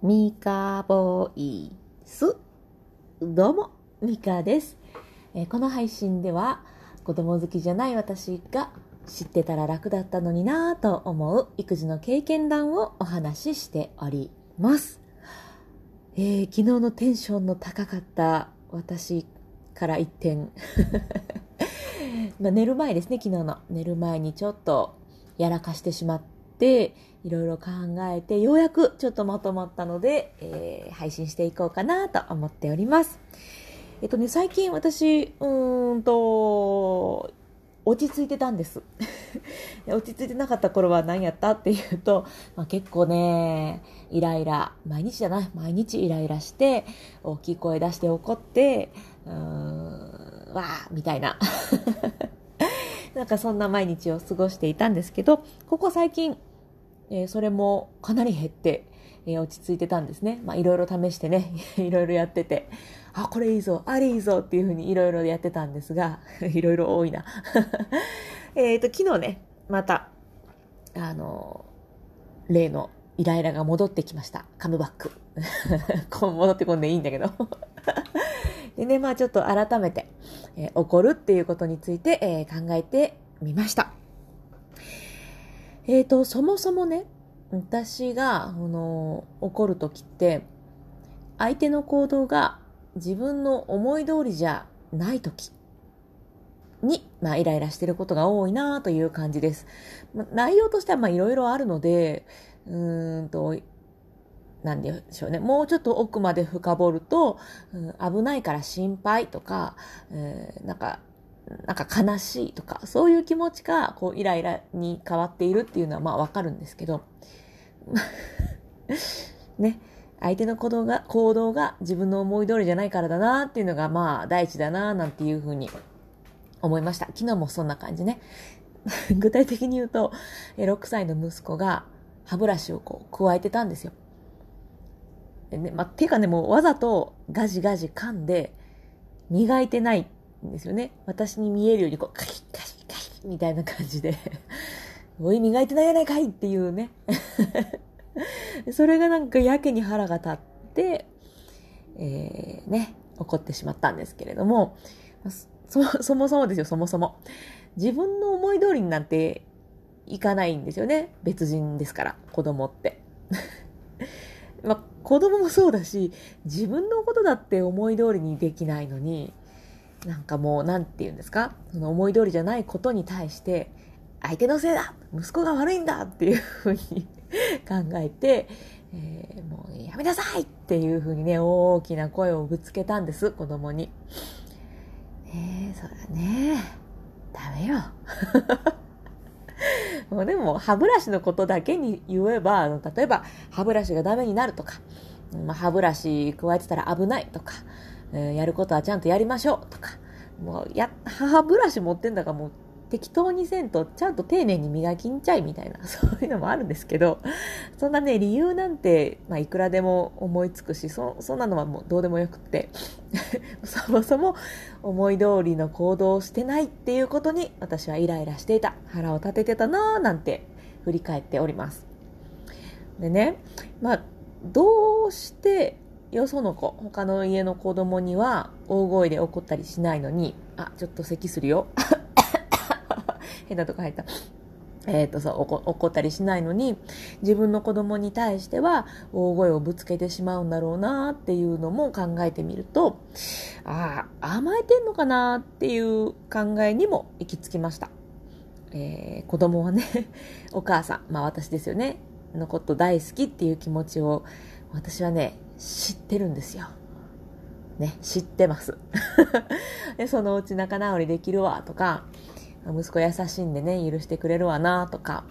ミカボイス。どうも、ミカです、えーこの配信では、子供好きじゃない私が知ってたら楽だったのになぁと思う育児の経験談をお話ししております。えー昨日のテンションの高かった私から一点。まあ寝る前ですね、昨日の。寝る前にちょっとやらかしてしまって、いろいろ考えて、ようやくちょっとまとまったので、えー配信していこうかなと思っております。えっとね、最近私、うーんと、落ち着いてたんです。落ち着いてなかった頃は何やったっていうと、まあ、結構ね、イライラ、毎日じゃない、毎日イライラして、大きい声出して怒って、うーん、わー、みたいな。なんかそんな毎日を過ごしていたんですけど、ここ最近、えーそれもかなり減って、えー落ち着いてたんですね。まあいろいろ試してね、いろいろやってて、あ、これいいぞ、あれいいぞっていうふうにいろいろやってたんですが、いろいろ多いな。えっと、昨日ね、また、あの、例のイライラが戻ってきました。カムバック。戻ってこんでいいんだけど。でね、まあちょっと改めて、えー怒るっていうことについて、えー考えてみました。えーと、そもそもね、私が、あの、怒るときって、相手の行動が自分の思い通りじゃないときに、まあ、イライラしてることが多いなという感じです。ま内容としては、まあ、いろいろあるので、うーんと、なんでしょうね。もうちょっと奥まで深掘ると、うん危ないから心配とか、えーなんか、なんか悲しいとか、そういう気持ちが、こう、イライラに変わっているっていうのは、まあ、わかるんですけど、ね、相手の行動が、行動が自分の思い通りじゃないからだなっていうのが、まあ、第一だななんていうふうに思いました。昨日もそんな感じね。具体的に言うと、6歳の息子が歯ブラシをこう、加えてたんですよ。でね、まあ、ていうかね、もうわざとガジガジ噛んで、磨いてないんですよね。私に見えるように、こう、カキカキカキみたいな感じで、おい、磨いてないやないかいっていうね。それがなんかやけに腹が立って、えー、ね、怒ってしまったんですけれども、そ、そもそもですよ、そもそも。自分の思い通りになんていかないんですよね。別人ですから、子供って。まあ、子供もそうだし、自分のことだって思い通りにできないのに、なんかもう、なんて言うんですか？その思い通りじゃないことに対して、相手のせいだ息子が悪いんだっていうふうに考えて、えーもうやめなさいっていうふうにね、大きな声をぶつけたんです、子供に。ねえ、そうだね。ダメよ。もうでも、歯ブラシのことだけに言えば、例えば、歯ブラシがダメになるとか、まあ、歯ブラシ加えてたら危ないとか、えーやることはちゃんとやりましょうとか、もう、や、歯ブラシ持ってんだからもう適当にせんと、ちゃんと丁寧に磨きんちゃいみたいな、そういうのもあるんですけど、そんなね、理由なんて、まあ、いくらでも思いつくし、そ、そんなのはもうどうでもよくって、そもそも思い通りの行動をしてないっていうことに私はイライラしていた。腹を立ててたなぁなんて振り返っております。でね、まあ、どうしてよその子、他の家の子供には大声で怒ったりしないのに、あ、ちょっと咳するよ。変なとこ入った。えっ、と、そう、怒怒ったりしないのに、自分の子供に対しては大声をぶつけてしまうんだろうなっていうのも考えてみると、ああ、甘えてんのかなっていう考えにも行き着きました。えー子供はね、お母さん、まあ私ですよね、のこと大好きっていう気持ちを私はね、知ってるんですよ。ね、知ってます。で、そのうち仲直りできるわとか、息子優しいんでね、許してくれるわなとか、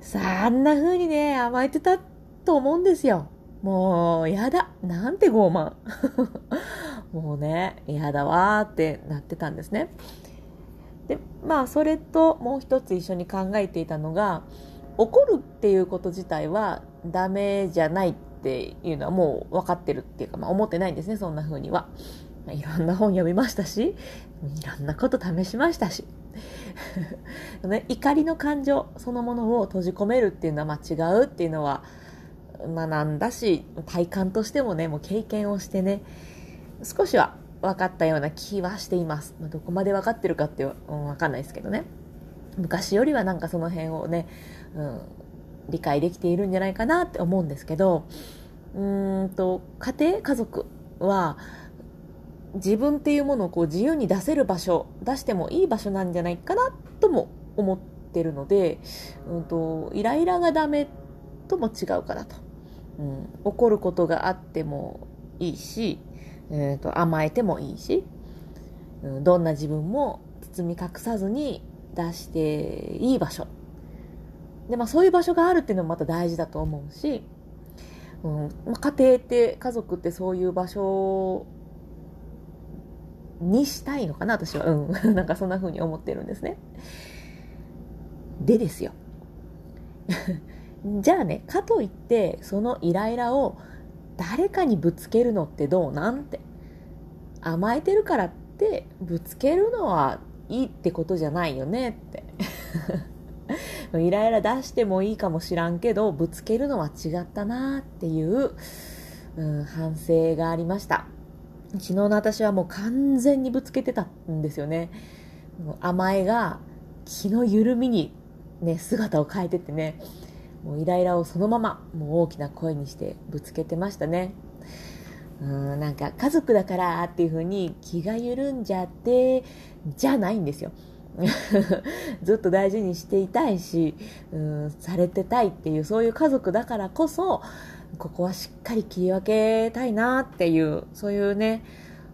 そんな風にね、甘えてたと思うんですよ。もう、やだ。なんて傲慢。もうね、やだわーってなってたんですね。で、まあ、それともう一つ一緒に考えていたのが、怒るっていうこと自体はダメじゃないっていうのはもう分かってるっていうか、まあ、思ってないんですね、そんな風には。まいろんな本読みましたし、いろんなこと試しましたし。ね、怒りの感情そのものを閉じ込めるっていうのはま違うっていうのは学んだし、体感としてもね、もう経験をしてね、少しは分かったような気はしています。まあ、どこまで分かってるかって、うん、分かんないですけどね。昔よりはなんかその辺をね、うん、理解できているんじゃないかなって思うんですけど、うんと、家庭、家族は、自分っていうものをこう自由に出せる場所、出してもいい場所なんじゃないかなとも思ってるので、うんと、イライラがダメとも違うかなと。うん、怒ることがあってもいいし、えーと、甘えてもいいし、うん、どんな自分も包み隠さずに出していい場所。で、まあそういう場所があるっていうのもまた大事だと思うし、うんまあ、家庭って家族ってそういう場所にしたいのかな私は。うん。なんかそんな風に思ってるんですね。でですよ。じゃあねかといってそのイライラを誰かにぶつけるのってどうなんて。甘えてるからってぶつけるのはいいってことじゃないよねって。イライラ出してもいいかもしらんけどぶつけるのは違ったなっていう、うん、反省がありました。昨日の私はもう完全にぶつけてたんですよね。甘えが気の緩みに、ね、姿を変えてってね。もうイライラをそのままもう大きな声にしてぶつけてましたね。うんなんか家族だからっていう風に気が緩んじゃってじゃないんですよ。ずっと大事にしていたいし、うん、されてたいっていう、そういう家族だからこそ、ここはしっかり切り分けたいなっていう、そういうね、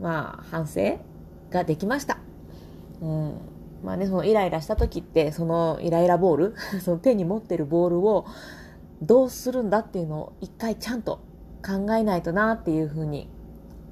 まあ、反省ができました。うん。まあね、そのイライラした時って、そのイライラボール、その手に持ってるボールをどうするんだっていうのを一回ちゃんと考えないとなっていうふうに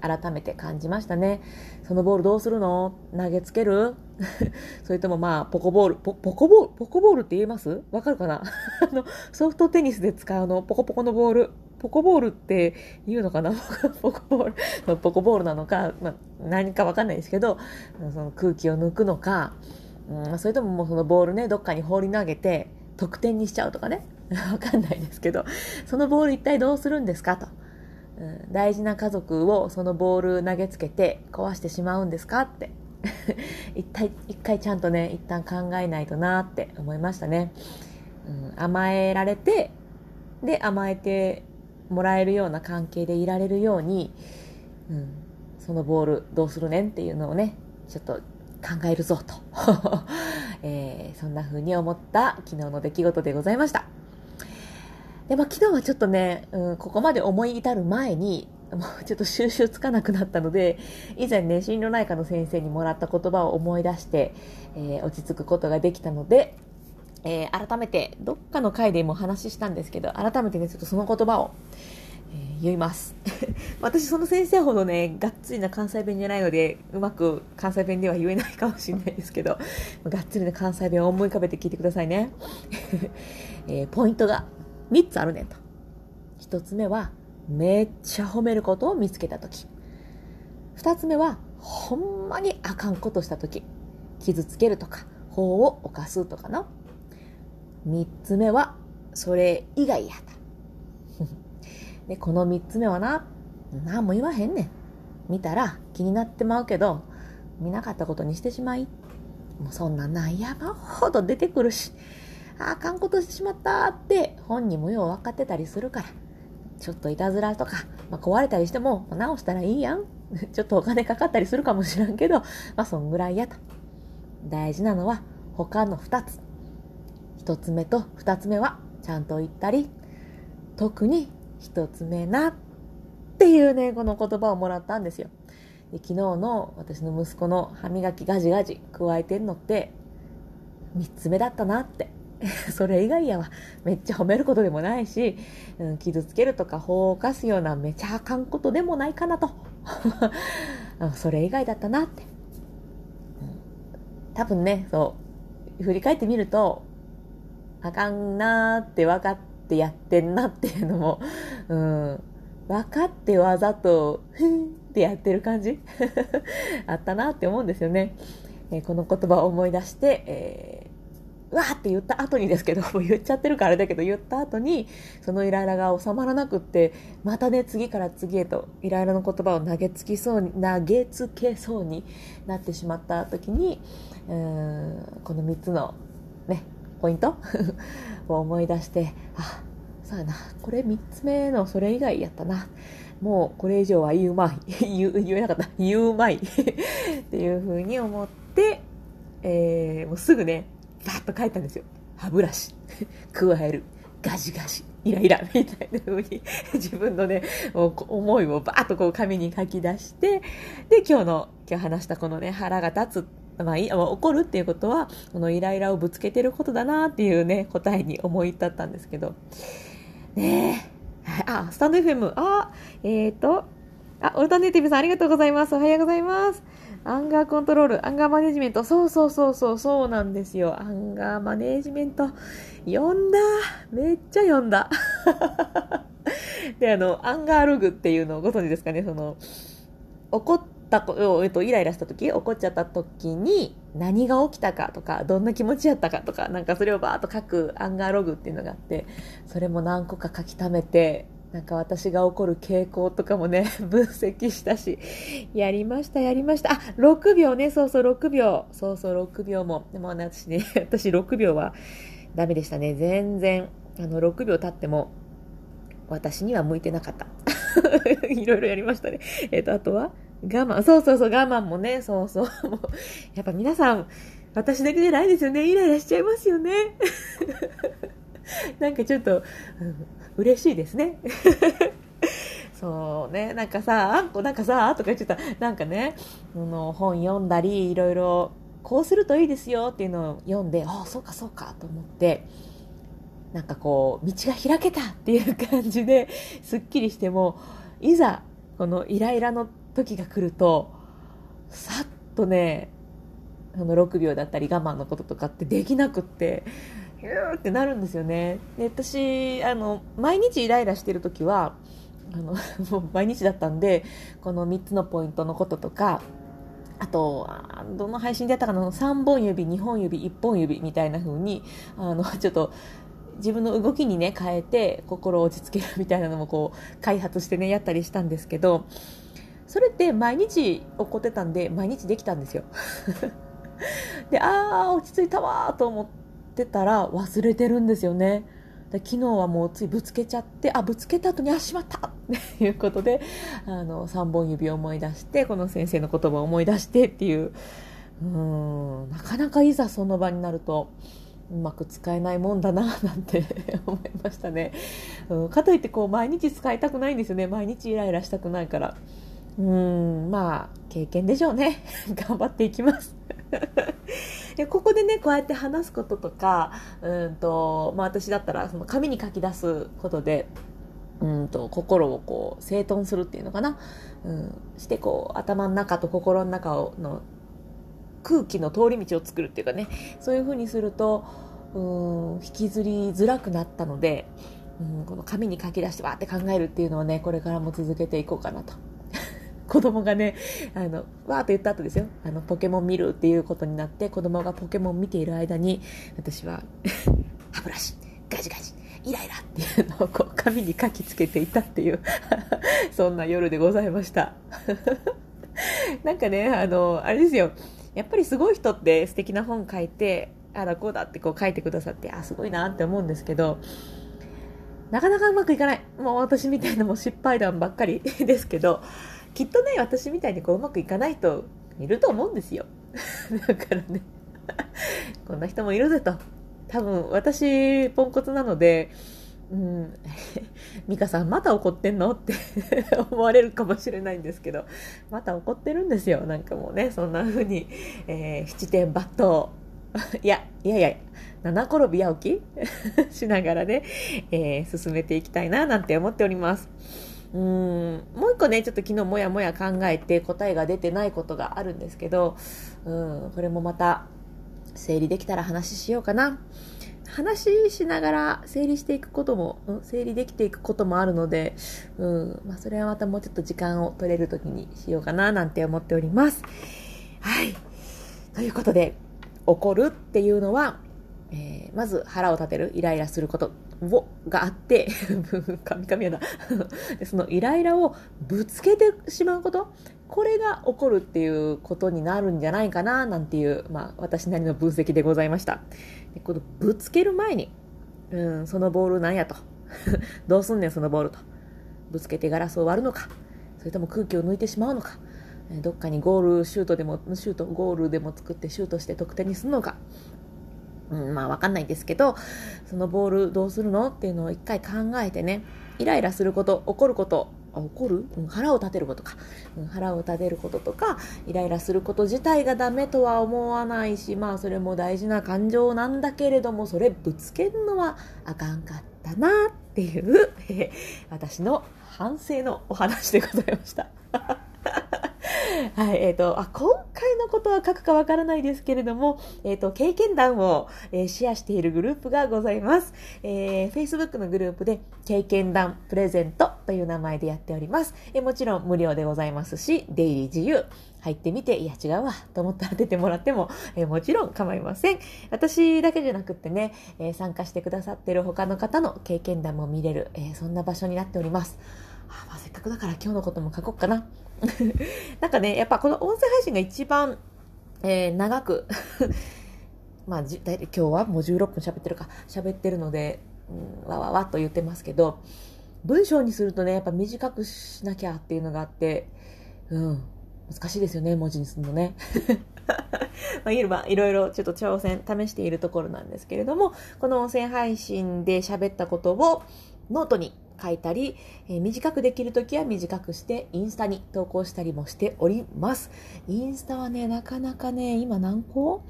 改めて感じましたね。そのボールどうするの？投げつける？それともまあ、ポコボール、ポポコボール、ポコボールって言えます？わかるかな？あの、ソフトテニスで使うの、ポコポコのボール？ポコボールって言うのかな？ポコボール、ポコボールなのか、まあ、何かわかんないですけど、その空気を抜くのか、うん、それとももうそのボールね、どっかに放り投げて、得点にしちゃうとかね？わかんないですけど、そのボール一体どうするんですか？と。うん、大事な家族をそのボール投げつけて壊してしまうんですかって。一回一回ちゃんとね一旦考えないとなって思いましたね、うん、甘えられてで甘えてもらえるような関係でいられるように、うん、そのボールどうするねんっていうのをねちょっと考えるぞと、えー、そんな風に思った昨日の出来事でございました。で、まあ、昨日はちょっとね、うん、ここまで思い至る前にもうちょっと収集つかなくなったので、以前ね、心療内科の先生にもらった言葉を思い出して、えー、落ち着くことができたので、えー、改めて、どっかの回でも話したんですけど、改めてね、ちょっとその言葉を、えー、言います。私、その先生ほどね、がっつりな関西弁じゃないので、うまく関西弁では言えないかもしれないですけど、がっつりな関西弁を思い浮かべて聞いてくださいね。えー、ポイントが3つあるねんと。1つ目は、めっちゃ褒めることを見つけた時。2つ目はほんまにあかんことした時。傷つけるとか法を犯すとかの。3つ目はそれ以外やと でこの3つ目はな何も言わへんねん。見たら気になってまうけど見なかったことにしてしまい。もうそんななんほど出てくるし。あかんことしてしまったって本人もよう分かってたりするからちょっといたずらとか、まあ、壊れたりしても、直したらいいやん。ちょっとお金かかったりするかもしらんけど、まあ、そんぐらいやと。大事なのは、他の二つ。一つ目と二つ目は、ちゃんと言ったり、特に一つ目な、っていうね、この言葉をもらったんですよ。で昨日の私の息子の歯磨きガジガジ加えてんのって、三つ目だったなって それ以外やわ。めっちゃ褒めることでもないし、うん、傷つけるとか法を犯すようなめちゃあかんことでもないかなと。それ以外だったなって。多分ね、そう、振り返ってみると、あかんなーって分かってやってんなっていうのも、うん、分かってわざと、ふんってやってる感じ あったなって思うんですよね。えー、この言葉を思い出して、えーわーって言った後にですけど、もう言っちゃってるからあれだけど、言った後に、そのイライラが収まらなくって、またね、次から次へとイライラの言葉を投げつきそうに、投げつけそうになってしまった時に、この3つのね、ポイント？を思い出して、あ、そうやな、これ3つ目のそれ以外やったな。もうこれ以上は言うまい。言言えなかった。言うまい。っていうふうに思って、えー、もうすぐね、バッと書いたんですよ。歯ブラシ、加える、ガジガジ、イライラ、みたいな風に 自分のね、思いをバーッとこう紙に書き出して、で、今日の、今日話したこのね、腹が立つまあ、怒るっていうことは、このイライラをぶつけてることだなっていうね、答えに思い立ったんですけど。ねえ。あ、スタンド FM。あ、えっ、ー、と、あ、オルタネイティブさんありがとうございます。おはようございます。アンガーコントロール、アンガーマネジメント。そうそうそうそう、そうなんですよ。アンガーマネジメント。読んだ。めっちゃ読んだ。で、あの、アンガーログっていうのをご存知ですかね？その、怒ったこ、えっと、イライラした時、怒っちゃった時に何が起きたかとか、どんな気持ちやったかとか、なんかそれをバーっと書くアンガーログっていうのがあって、それも何個か書き溜めて、なんか私が起こる傾向とかもね、分析したし、やりました、やりました。あ、6秒ね、そうそう、6秒。そうそう、6秒も。でも、私ね、私6秒はダメでしたね。全然、あの、6秒経っても、私には向いてなかった。いろいろやりましたね。えっ、と、あとは、我慢。そうそうそう、我慢もね、そうそう。もうやっぱ皆さん、私だけじゃないですよね。イライラしちゃいますよね。なんかちょっと、うん、嬉しいですね。そうね、なんかさ、あんこなんかさ、とか言ってた、なんかね、あの本読んだり、いろいろ、こうするといいですよっていうのを読んで、ああ、そうかそうかと思って、なんかこう、道が開けたっていう感じで、すっきりしても、いざ、このイライラの時が来ると、さっとね、その6秒だったり我慢のこととかってできなくって、ヒューってなるんですよね。で、私、あの、毎日イライラしてる時は、あの、もう毎日だったんで、この3つのポイントのこととか、あと、どの配信でやったかな ?3 本指、2本指、1本指みたいな風に、あの、ちょっと、自分の動きにね、変えて、心を落ち着けるみたいなのもこう、開発してね、やったりしたんですけど、それって毎日起こってたんで、毎日できたんですよ。で、あー、落ち着いたわーと思っ、ってたら忘れてるんですよね。で昨日はもうついぶつけちゃって、あ、ぶつけた後に、あ、しまった っていうことで、あの、3本指を思い出して、この先生の言葉を思い出してっていう、うん、なかなかいざその場になると、うまく使えないもんだな、なんて 思いましたね。うん、かといってこう、毎日使いたくないんですよね。毎日イライラしたくないから。うん、まあ、経験でしょうね。頑張っていきます。でここでねこうやって話すこととかうんと、まあ、私だったらその紙に書き出すことでうんと心をこう整頓するっていうのかな、うん、してこう頭の中と心の中の空気の通り道を作るっていうかね。そういうふうにするとうん引きずりづらくなったので、うん、この紙に書き出してわーって考えるっていうのをねこれからも続けていこうかなと。子供がね、あの、わーっと言った後ですよ。あの、ポケモン見るっていうことになって、子供がポケモン見ている間に、私は 歯ブラシ、ガジガジ、イライラっていうのをこう、紙に書きつけていたっていう そんな夜でございました なんかね、あの、あれですよ。やっぱりすごい人って素敵な本書いて、あらこうだってこう書いてくださって、あ、すごいなって思うんですけど、なかなかうまくいかない。もう私みたいなも失敗談ばっかりですけど、きっとね、私みたいにこううまくいかない人いると思うんですよ。だからね、こんな人もいるぜと。多分、私、ポンコツなので、うん、ミカさんまた怒ってんの？って思われるかもしれないんですけど、また怒ってるんですよ。なんかもうね、そんな風に、えー、七点抜刀。いや、いやいや、七転び八起き？しながらね、えー、進めていきたいな、なんて思っております。うんもう一個ねちょっと昨日もやもや考えて答えが出てないことがあるんですけどうんこれもまた整理できたら話しようかな話しながら整理していくことも、うん、整理できていくこともあるので、うんまあ、それはまたもうちょっと時間を取れる時にしようかななんて思っております。はい。ということで、怒るっていうのはえー、まず腹を立てる、イライラすることをがあって、カミカミやな。そのイライラをぶつけてしまうこと、これが起こるっていうことになるんじゃないかな、なんていう、まあ、私なりの分析でございました。でこのぶつける前に、うん、そのボールなんやと。どうすんねん、そのボールと。ぶつけてガラスを割るのか、それとも空気を抜いてしまうのか、どっかにゴールシュートでも、シュート、ゴールでも作ってシュートして得点にするのか、うん、まあわかんないですけど、そのボールどうするのっていうのを一回考えてね、イライラすること、怒ること、怒る、うん、腹を立てることか、うん、腹を立てることとかイライラすること自体がダメとは思わないしまあそれも大事な感情なんだけれどもそれぶつけるのはあかんかったなっていう、え、私の反省のお話でございました。はい、えっ、ー、と、あ、今回のことは書くかわからないですけれども、えっ、ー、と、経験談を、えー、シェアしているグループがございます。えー、Facebook のグループで、経験談プレゼントという名前でやっております。えもちろん無料でございますし、出入り自由。入ってみて、いや違うわ、と思ったら出てもらっても、えもちろん構いません。私だけじゃなくってね、え参加してくださってる他の方の経験談も見れる、えそんな場所になっております。あまあ、せっかくだから今日のことも書こうかな。なんかね、やっぱこの音声配信が一番、えー、長く まあ、じ今日はもう16分喋ってるか、喋ってるので、うん、わわわと言ってますけど、文章にするとね、やっぱ短くしなきゃっていうのがあって、うん、難しいですよね、文字にするのね。まあ、いろいろいろちょっと挑戦、試しているところなんですけれども、この音声配信で喋ったことをノートに書いたり、えー、短くできるときは短くしてインスタに投稿したりもしております。インスタはね、なかなかね、今何個？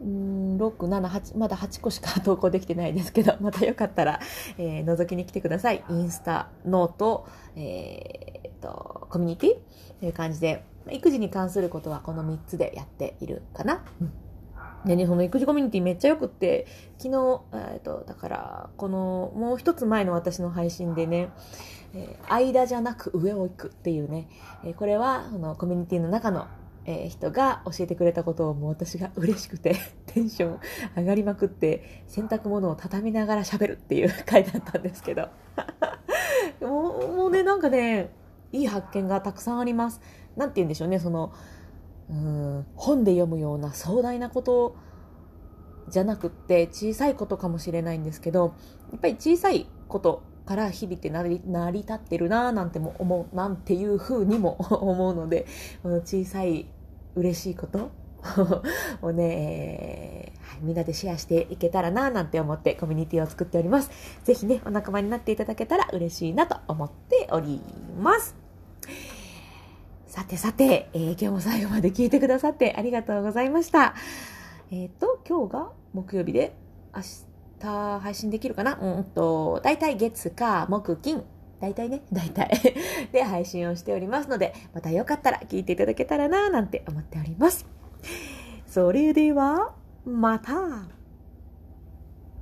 うん、6、7、8、まだ8個しか投稿できてないですけど、またよかったら、えー、覗きに来てください。インスタ、ノート、えー、と、コミュニティ？という感じで、育児に関することはこの3つでやっているかな。うんでね、その育児コミュニティめっちゃよくって、昨日、えっと、だから、この、もう一つ前の私の配信でね、えー、間じゃなく上を行くっていうね、えー、これは、そのコミュニティの中の、えー、人が教えてくれたことをもう私が嬉しくて、テンション上がりまくって、洗濯物を畳みながら喋るっていう回だったんですけど。もう、もうね、なんかね、いい発見がたくさんあります。なんて言うんでしょうね、その、うん本で読むような壮大なことじゃなくって小さいことかもしれないんですけどやっぱり小さいことから日々って成り立ってるななんても思うなんていうふうにも 思うのでこの小さい嬉しいこと をね、はい、みんなでシェアしていけたらななんて思ってコミュニティを作っております。ぜひね、お仲間になっていただけたら嬉しいなと思っております。さてさて、えー、今日も最後まで聞いてくださってありがとうございました。えっ、ー、と、今日が木曜日で、明日配信できるかな？うんと、大体月か木金。大体ね、大体 で配信をしておりますので、またよかったら聞いていただけたらな、なんて思っております。それでは、また